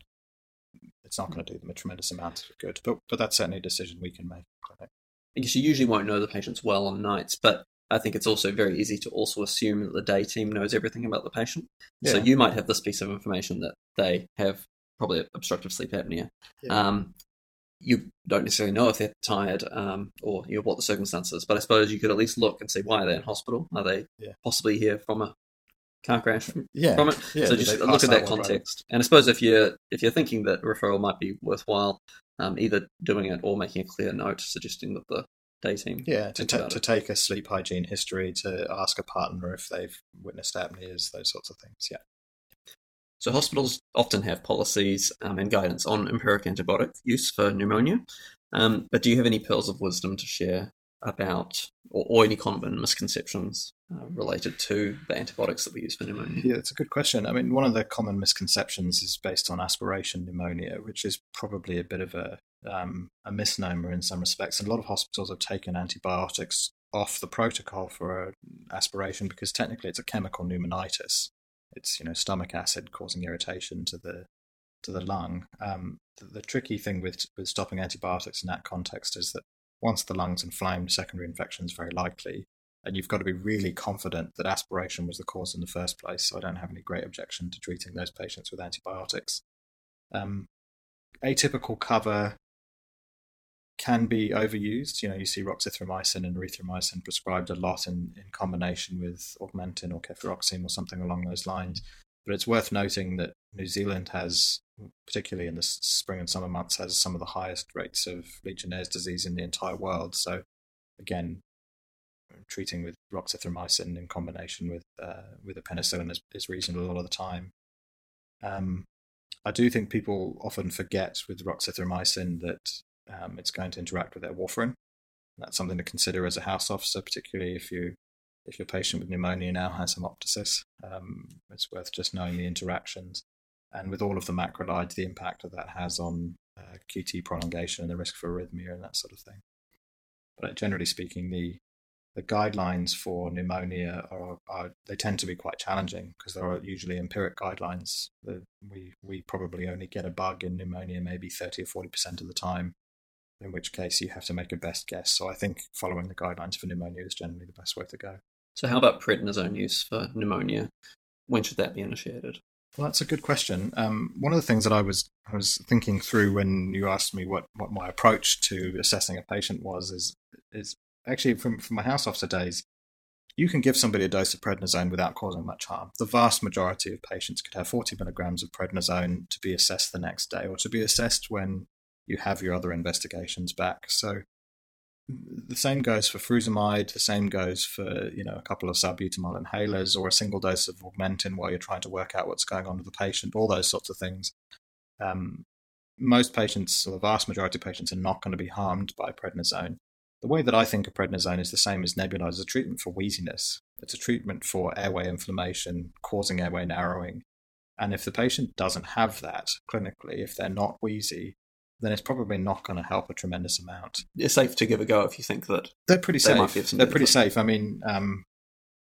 it's not going to do them a tremendous amount of good. But but that's certainly a decision we can make. I guess you usually won't know the patients well on nights, but I think it's also very easy to also assume that the day team knows everything about the patient. So you might have this piece of information that they have probably obstructive sleep apnea. Yeah. Um, you don't necessarily know if they're tired um, or you know, what the circumstances, but I suppose you could at least look and see why are they're in hospital. Are they Yeah. possibly here from a car crash Yeah, from it? yeah. so just look at that context. And I suppose if you're if you're thinking that referral might be worthwhile, um, either doing it or making a clear note suggesting that the team Yeah, to, ta- to take a sleep hygiene history, to ask a partner if they've witnessed apneas, those sorts of things. Yeah. So hospitals often have policies um, and guidance on empiric antibiotic use for pneumonia. Um, but do you have any pearls of wisdom to share about, or, or any common misconceptions uh, related to the antibiotics that we use for pneumonia? Yeah, it's a good question. I mean, one of the common misconceptions is based on aspiration pneumonia, which is probably a bit of a um, a misnomer in some respects. A lot of hospitals have taken antibiotics off the protocol for aspiration because technically it's a chemical pneumonitis. It's you know stomach acid causing irritation to the to the lung. Um, the, the, tricky thing with with stopping antibiotics in that context is that once the lung's inflamed, secondary infection is very likely, and you've got to be really confident that aspiration was the cause in the first place. So I don't have any great objection to treating those patients with antibiotics. Um, atypical cover can be overused. You know, you see roxithromycin and erythromycin prescribed a lot in, in combination with augmentin or cefuroxime or something along those lines. But it's worth noting that New Zealand has, particularly in the spring and summer months, has some of the highest rates of Legionnaire's disease in the entire world. So, again, treating with roxithromycin in combination with uh, with a penicillin is, is reasonable a lot of the time. Um, I do think people often forget with roxithromycin that um, it's going to interact with their warfarin. That's something to consider as a house officer, particularly if you if your patient with pneumonia now has hemoptysis. Um, it's worth just knowing the interactions and with all of the macrolides, the impact that that has on uh, QT prolongation and the risk for arrhythmia and that sort of thing. But generally speaking, the the guidelines for pneumonia are, are, they tend to be quite challenging because there are usually empiric guidelines. We we probably only get a bug in pneumonia maybe thirty or forty percent of the time, in which case you have to make a best guess. So I think following the guidelines for pneumonia is generally the best way to go. So how about prednisone use for pneumonia? When should that be initiated? Well, that's a good question. Um, one of the things that I was I was thinking through when you asked me what, what my approach to assessing a patient was is is actually from, from my house officer days, you can give somebody a dose of prednisone without causing much harm. The vast majority of patients could have 40 milligrams of prednisone to be assessed the next day or to be assessed when you have your other investigations back. So the same goes for furosemide. The same goes for you know a couple of salbutamol inhalers or a single dose of augmentin while you're trying to work out what's going on with the patient. All those sorts of things. Um, most patients, or the vast majority of patients, are not going to be harmed by prednisone. The way that I think of prednisone is the same as nebulizer a treatment for wheeziness. It's a treatment for airway inflammation causing airway narrowing. And if the patient doesn't have that clinically, if they're not wheezy, then it's probably not going to help a tremendous amount. It's safe to give a go if you think that they're pretty safe. They're pretty safe. I mean, um,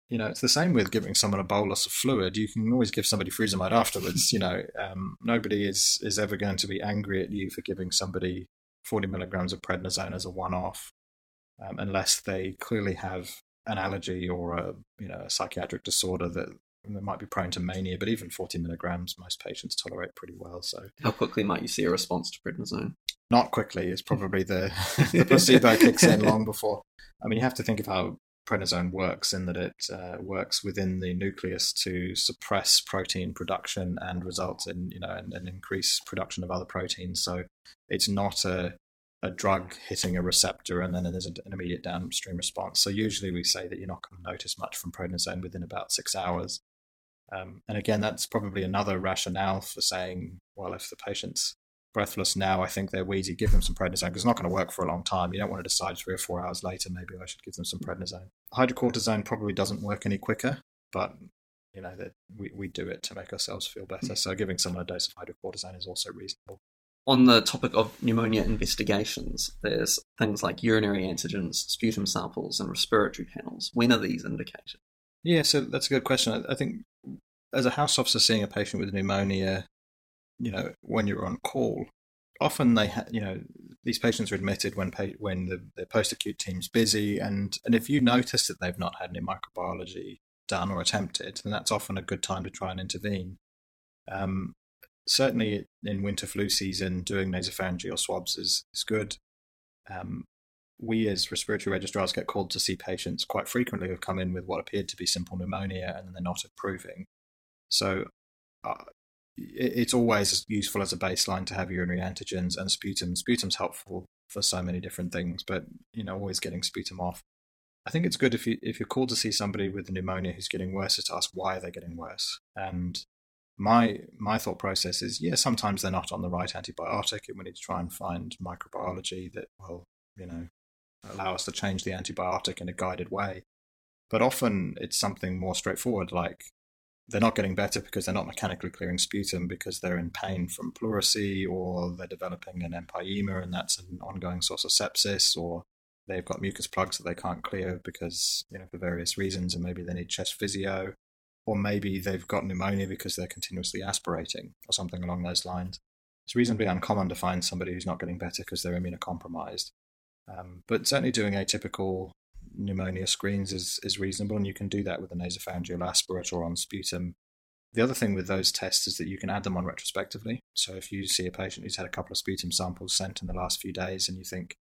you know, it's the same with giving someone a bolus of fluid. You can always give somebody furosemide afterwards. you know, um, nobody is is ever going to be angry at you for giving somebody 40 milligrams of prednisone as a one-off, um, unless they clearly have an allergy or a you know a psychiatric disorder that they might be prone to mania, but even 40 milligrams, most patients tolerate pretty well. So, how quickly might you see a response to prednisone? Not quickly. It's probably the the placebo kicks in long before. I mean, you have to think of how prednisone works in that it uh, works within the nucleus to suppress protein production and results in you know an, an increased production of other proteins. So, it's not a a drug hitting a receptor and then there's an immediate downstream response. So usually we say that you're not going to notice much from prednisone within about six hours. Um, and again, that's probably another rationale for saying, well, if the patient's breathless now, I think they're wheezy, give them some prednisone because it's not going to work for a long time. You don't want to decide three or four hours later, maybe I should give them some prednisone. Hydrocortisone probably doesn't work any quicker, but you know that we, we do it to make ourselves feel better. So giving someone a dose of hydrocortisone is also reasonable. On the topic of pneumonia investigations, there's things like urinary antigens, sputum samples, and respiratory panels. When are these indicated? Yeah, so that's a good question. I think as a house officer seeing a patient with pneumonia, you know, when you're on call, often they, ha- you know, these patients are admitted when pa- when the, the post acute team's busy, and and if you notice that they've not had any microbiology done or attempted, then that's often a good time to try and intervene. Um, certainly in winter flu season, doing nasopharyngeal swabs is is good. Um, we as respiratory registrars get called to see patients quite frequently who've come in with what appeared to be simple pneumonia and they're not improving. So uh, it's always useful as a baseline to have urinary antigens and sputum. Sputum's helpful for so many different things, but you know, always getting sputum off. I think it's good if you if you're called to see somebody with pneumonia who's getting worse, to ask why are they getting worse. And my my thought process is, yeah, sometimes they're not on the right antibiotic, and we need to try and find microbiology that will, you know, allow us to change the antibiotic in a guided way. But often it's something more straightforward, like they're not getting better because they're not mechanically clearing sputum because they're in pain from pleurisy or they're developing an empyema and that's an ongoing source of sepsis or they've got mucus plugs that they can't clear because, you know, for various reasons and maybe they need chest physio or maybe they've got pneumonia because they're continuously aspirating or something along those lines. It's reasonably uncommon to find somebody who's not getting better because they're immunocompromised. Um, but certainly doing atypical pneumonia screens is, is reasonable, and you can do that with a nasopharyngeal aspirate or on sputum. The other thing with those tests is that you can add them on retrospectively. So if you see a patient who's had a couple of sputum samples sent in the last few days and you think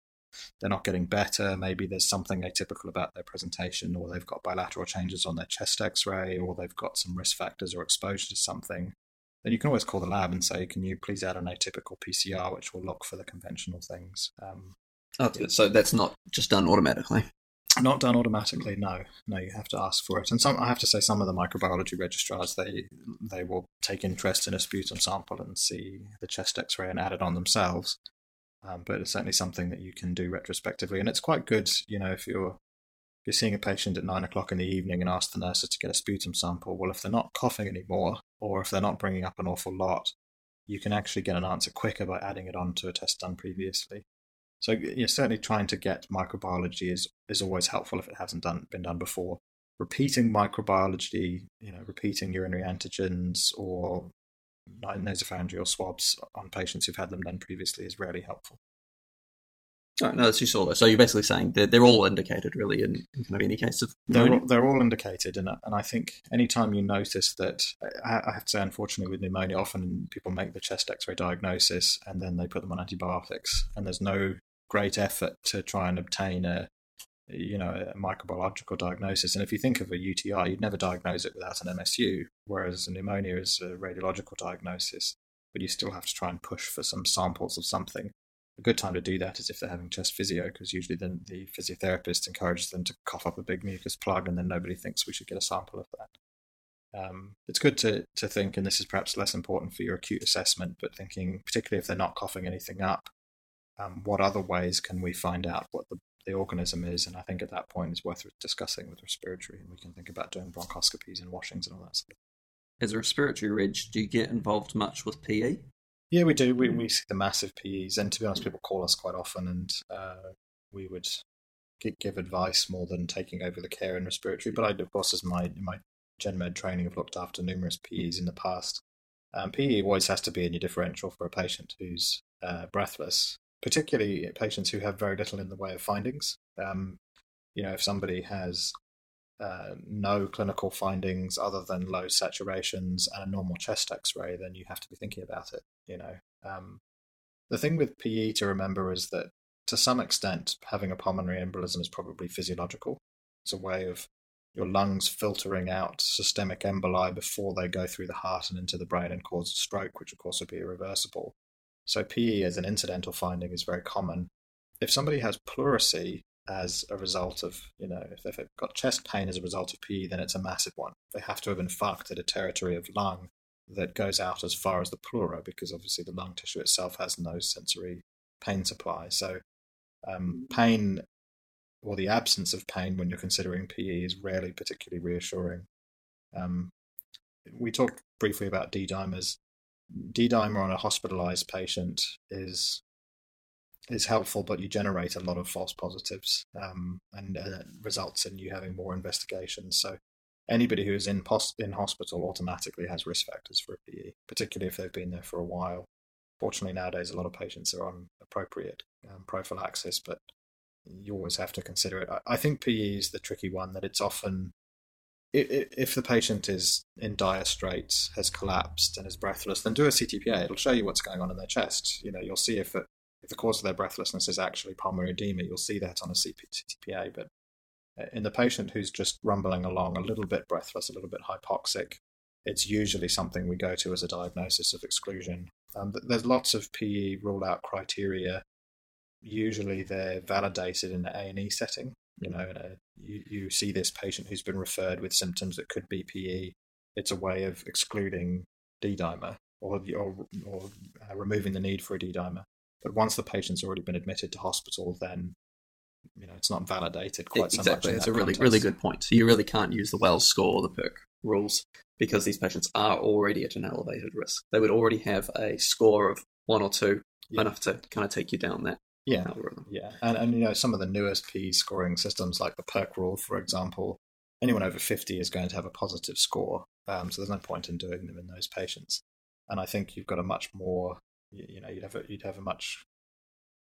they're not getting better, maybe there's something atypical about their presentation, or they've got bilateral changes on their chest x ray, or they've got some risk factors or exposure to something, then you can always call the lab and say, can you please add an atypical PCR, which will look for the conventional things. Um, okay, so that's not just done automatically. Not done automatically. No, no. You have to ask for it. And some, I have to say, some of the microbiology registrars they they will take interest in a sputum sample and see the chest X-ray and add it on themselves. Um, but it's certainly something that you can do retrospectively, and it's quite good. You know, if you're if you're seeing a patient at nine o'clock in the evening and ask the nurses to get a sputum sample, well, if they're not coughing anymore, or if they're not bringing up an awful lot, you can actually get an answer quicker by adding it on to a test done previously. So yeah, certainly trying to get microbiology is is always helpful if it hasn't done been done before. Repeating microbiology, you know, repeating urinary antigens or nasopharyngeal swabs on patients who've had them done previously is rarely helpful. All right, no, that's useful. So you're basically saying they're, they're all indicated, really, in, in kind of any case of they're all, they're all indicated, and and I think anytime you notice that, I, I have to say, unfortunately, with pneumonia, often people make the chest X-ray diagnosis and then they put them on antibiotics, and there's no great effort to try and obtain a you know a microbiological diagnosis. And if you think of a UTI, you'd never diagnose it without an MSU, whereas a pneumonia is a radiological diagnosis. But you still have to try and push for some samples of something. A good time to do that is if they're having chest physio, because usually then the physiotherapist encourages them to cough up a big mucus plug, and then nobody thinks we should get a sample of that. Um, it's good to, to think, and this is perhaps less important for your acute assessment, but thinking, particularly if they're not coughing anything up, um, what other ways can we find out what the, the organism is? And I think at that point it's worth discussing with respiratory, and we can think about doing bronchoscopies and washings and all that stuff. As a respiratory reg, do you get involved much with PE? Yeah, we do. We, we see the massive PEs, and to be honest, people call us quite often, and uh, we would give advice more than taking over the care in respiratory. But I, of course, as my my gen med training, have looked after numerous PEs in the past. Um, PE always has to be in your differential for a patient who's uh, breathless particularly patients who have very little in the way of findings. Um, you know, if somebody has uh, no clinical findings other than low saturations and a normal chest X-ray, then you have to be thinking about it. You know, um, the thing with PE to remember is that to some extent, having a pulmonary embolism is probably physiological. It's a way of your lungs filtering out systemic emboli before they go through the heart and into the brain and cause a stroke, which of course would be irreversible. So PE as an incidental finding is very common. If somebody has pleurisy as a result of, you know, if they've got chest pain as a result of PE, then it's a massive one. They have to have infarcted a territory of lung that goes out as far as the pleura, because obviously the lung tissue itself has no sensory pain supply. So um, pain or the absence of pain when you're considering PE is rarely particularly reassuring. Um, we talked briefly about D dimers. D-dimer on a hospitalized patient is is helpful, but you generate a lot of false positives, um, and uh, results in you having more investigations. So anybody who is in pos- in hospital automatically has risk factors for a PE, particularly if they've been there for a while. Fortunately, nowadays a lot of patients are on appropriate um, prophylaxis, but you always have to consider it. I, I think PE is the tricky one; that it's often if the patient is in dire straits, has collapsed, and is breathless, then do a CTPA. It'll show you what's going on in their chest. You know, you'll see if it, if the cause of their breathlessness is actually pulmonary edema. You'll see that on a CTPA. But uh, in the patient who's just rumbling along, a little bit breathless, a little bit hypoxic, it's usually something we go to as a diagnosis of exclusion. Um, there's lots of PE rule out criteria. Usually, they're validated in the A and E setting. You know, a, you, you see this patient who's been referred with symptoms that could be PE. It's a way of excluding D dimer or, or, or uh, removing the need for a D dimer. But once the patient's already been admitted to hospital, then you know it's not validated quite so exactly. It's that a really, context. really good point. So you really can't use the Wells score or the PERC rules because these patients are already at an elevated risk. They would already have a score of one or two Yeah. enough to kind of take you down that Yeah, algorithm. Yeah, and and you know some of the newest P scoring systems like the PERC rule, for example, anyone over fifty is going to have a positive score. Um, so there's no point in doing them in those patients. And I think you've got a much more, you, you know, you'd have a, you'd have a much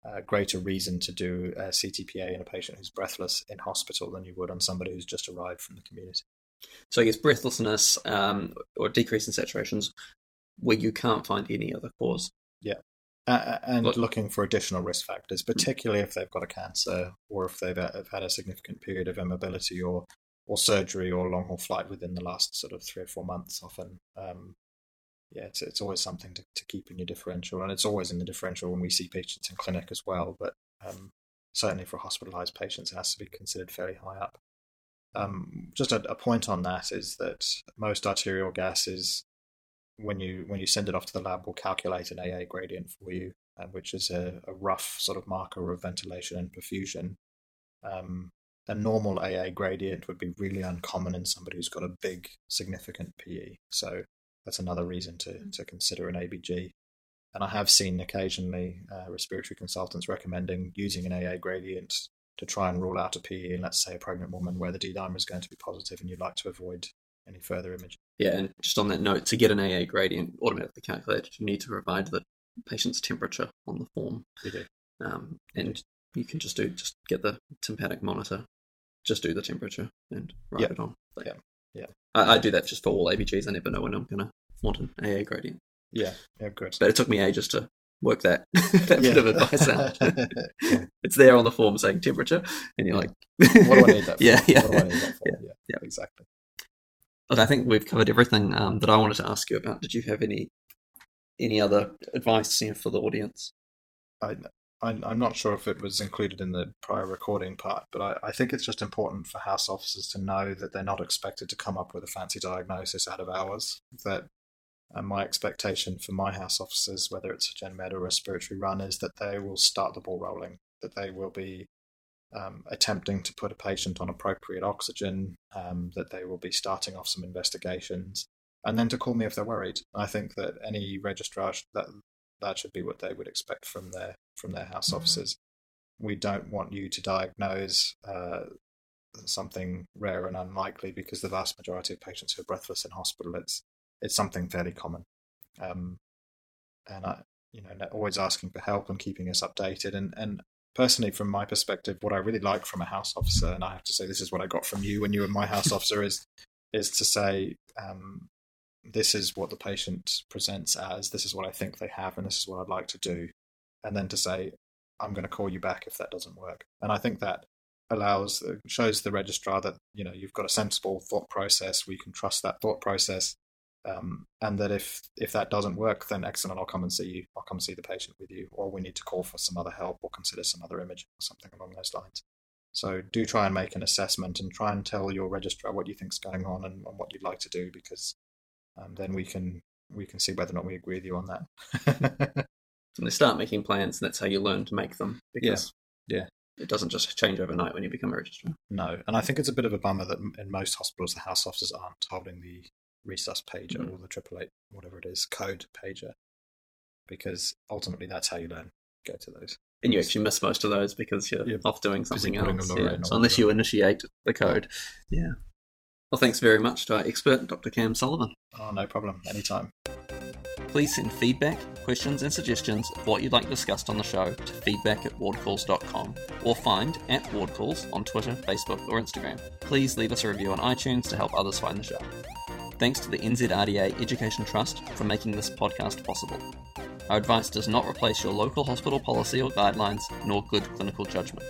uh, greater reason to do a CTPA in a patient who's breathless in hospital than you would on somebody who's just arrived from the community. So I guess breathlessness um, or decrease in saturations where you can't find any other cause. Uh, and Look- looking for additional risk factors, particularly if they've got a cancer or if they've uh, have had a significant period of immobility or or surgery or long haul flight within the last sort of three or four months. Often, um, yeah, it's it's always something to, to keep in your differential, and it's always in the differential when we see patients in clinic as well. But um, certainly for hospitalised patients, it has to be considered fairly high up. Um, just a, a point on that is that most arterial gases when you when you send it off to the lab, we'll calculate an AA gradient for you, uh, which is a, a rough sort of marker of ventilation and perfusion. Um, a normal AA gradient would be really uncommon in somebody who's got a big, significant PE. So that's another reason to to consider an ABG. And I have seen occasionally uh, respiratory consultants recommending using an AA gradient to try and rule out a PE in, let's say, a pregnant woman where the D dimer is going to be positive and you'd like to avoid any further imaging. Yeah, and just on that note, to get an AA gradient automatically calculated, you need to provide the patient's temperature on the form. Do. Um, and you can just do just get the tympanic monitor, just do the temperature and write Yep. it on. Like, Yep. Yeah. I, I do that just for all ABGs. I never know when I'm gonna want an AA gradient, Yeah, yeah, good. but it took me ages to work that that bit of advice out. Yeah. it's there on the form saying temperature, and you're like, What do I need that for? Yeah, yeah. What do I need that for? Yeah, Yeah, yeah. exactly. Look, I think we've covered everything um, that I wanted to ask you about. Did you have any any other advice you know, for the audience? I, I, I'm not sure if it was included in the prior recording part, but I, I think it's just important for house officers to know that they're not expected to come up with a fancy diagnosis out of hours. That uh, my expectation for my house officers, whether it's a gen med or respiratory run, is that they will start the ball rolling. That they will be um, attempting to put a patient on appropriate oxygen. Um, that they will be starting off some investigations, and then to call me if they're worried. I think that any registrar that that should be what they would expect from their from their house officers. We don't want you to diagnose uh, something rare and unlikely because the vast majority of patients who are breathless in hospital, it's it's something fairly common. Um, and I, you know, always asking for help and keeping us updated. And and personally, from my perspective, what I really like from a house officer, and I have to say this is what I got from you when you were my house officer, is is to say. Um, this is what the patient presents as, this is what I think they have, and this is what I'd like to do. And then to say, I'm going to call you back if that doesn't work. And I think that allows, shows the registrar that, you know, you've got a sensible thought process, we can trust that thought process. Um, and that if if that doesn't work, then excellent, I'll come and see you. I'll come see the patient with you, or we need to call for some other help or consider some other imaging or something along those lines. So do try and make an assessment and try and tell your registrar what you think's going on and, and what you'd like to do, because um, then we can we can see whether or not we agree with you on that. And they start making plans, and that's how you learn to make them. Because Yeah. it doesn't just change overnight when you become a registrar. no, and I think it's a bit of a bummer that in most hospitals the house officers aren't holding the resus pager Mhm. or the triple eight whatever it is code pager, because ultimately that's how you learn. Go to those. And you actually miss most of those because you're Yeah. off doing something else. Yeah. So unless you initiate the code, yeah. Well, thanks very much to our expert, Dr. Cam Sullivan. Oh, no problem. Anytime. Please send feedback, questions, and suggestions of what you'd like discussed on the show to feedback at wardcalls.com or find at wardcalls on Twitter, Facebook, or Instagram. Please leave us a review on iTunes to help others find the show. Thanks to the NZRDA Education Trust for making this podcast possible. Our advice does not replace your local hospital policy or guidelines, nor good clinical judgment.